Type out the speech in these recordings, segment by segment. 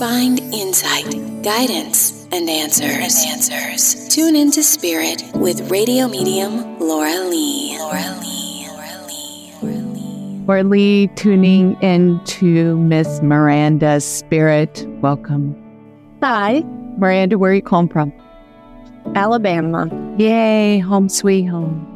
Find insight, guidance, and answers. answers. Tune into Spirit with radio medium Laura Lee. Laura Lee. Laura Lee. Laura Lee. Laura Lee tuning into Miss Miranda's Spirit. Welcome. Hi. Miranda, where are you calling from? Alabama. Yay, home sweet home.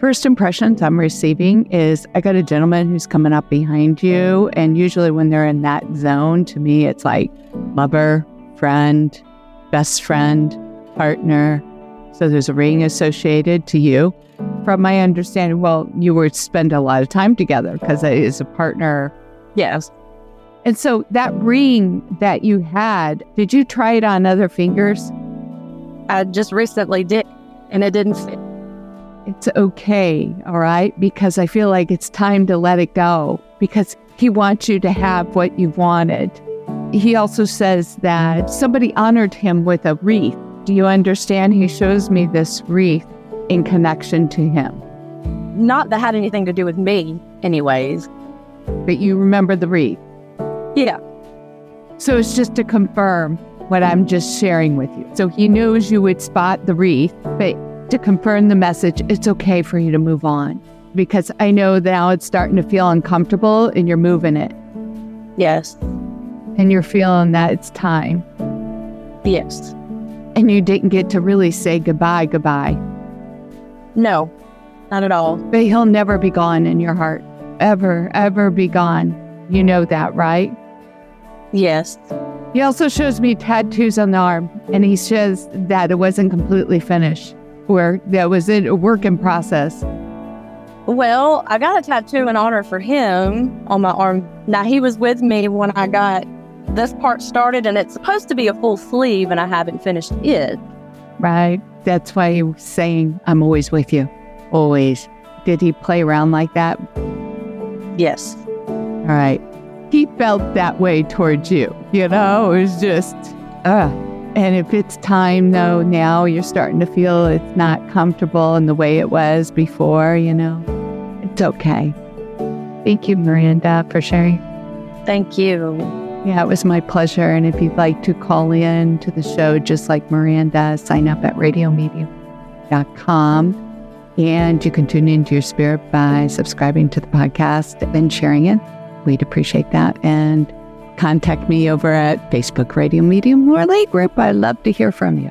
First impressions I'm receiving is I got a gentleman who's coming up behind you. And usually, when they're in that zone, to me, it's like lover, friend, best friend, partner. So there's a ring associated to you. From my understanding, well, you would spend a lot of time together because it is a partner. Yes. And so that ring that you had, did you try it on other fingers? I just recently did, and it didn't fit. It's okay, all right? Because I feel like it's time to let it go because he wants you to have what you wanted. He also says that somebody honored him with a wreath. Do you understand? He shows me this wreath in connection to him. Not that had anything to do with me, anyways. But you remember the wreath? Yeah. So it's just to confirm what I'm just sharing with you. So he knows you would spot the wreath, but to confirm the message, it's okay for you to move on because I know now it's starting to feel uncomfortable and you're moving it. Yes. And you're feeling that it's time. Yes. And you didn't get to really say goodbye, goodbye. No, not at all. But he'll never be gone in your heart. Ever, ever be gone. You know that, right? Yes. He also shows me tattoos on the arm, and he says that it wasn't completely finished, where that was in a work in process. Well, I got a tattoo in honor for him on my arm. Now, he was with me when I got this part started, and it's supposed to be a full sleeve, and I haven't finished it. Right. That's why he was saying, I'm always with you. Always. Did he play around like that? Yes. All right he felt that way towards you. You know, it was just, uh. And if it's time, though, now you're starting to feel it's not comfortable in the way it was before, you know, it's okay. Thank you, Miranda, for sharing. Thank you. Yeah, it was my pleasure. And if you'd like to call in to the show, just like Miranda, sign up at radiomedium.com. And you can tune into your spirit by subscribing to the podcast and sharing it. We'd appreciate that. And contact me over at Facebook Radio Medium Laura Lee Group. I'd love to hear from you.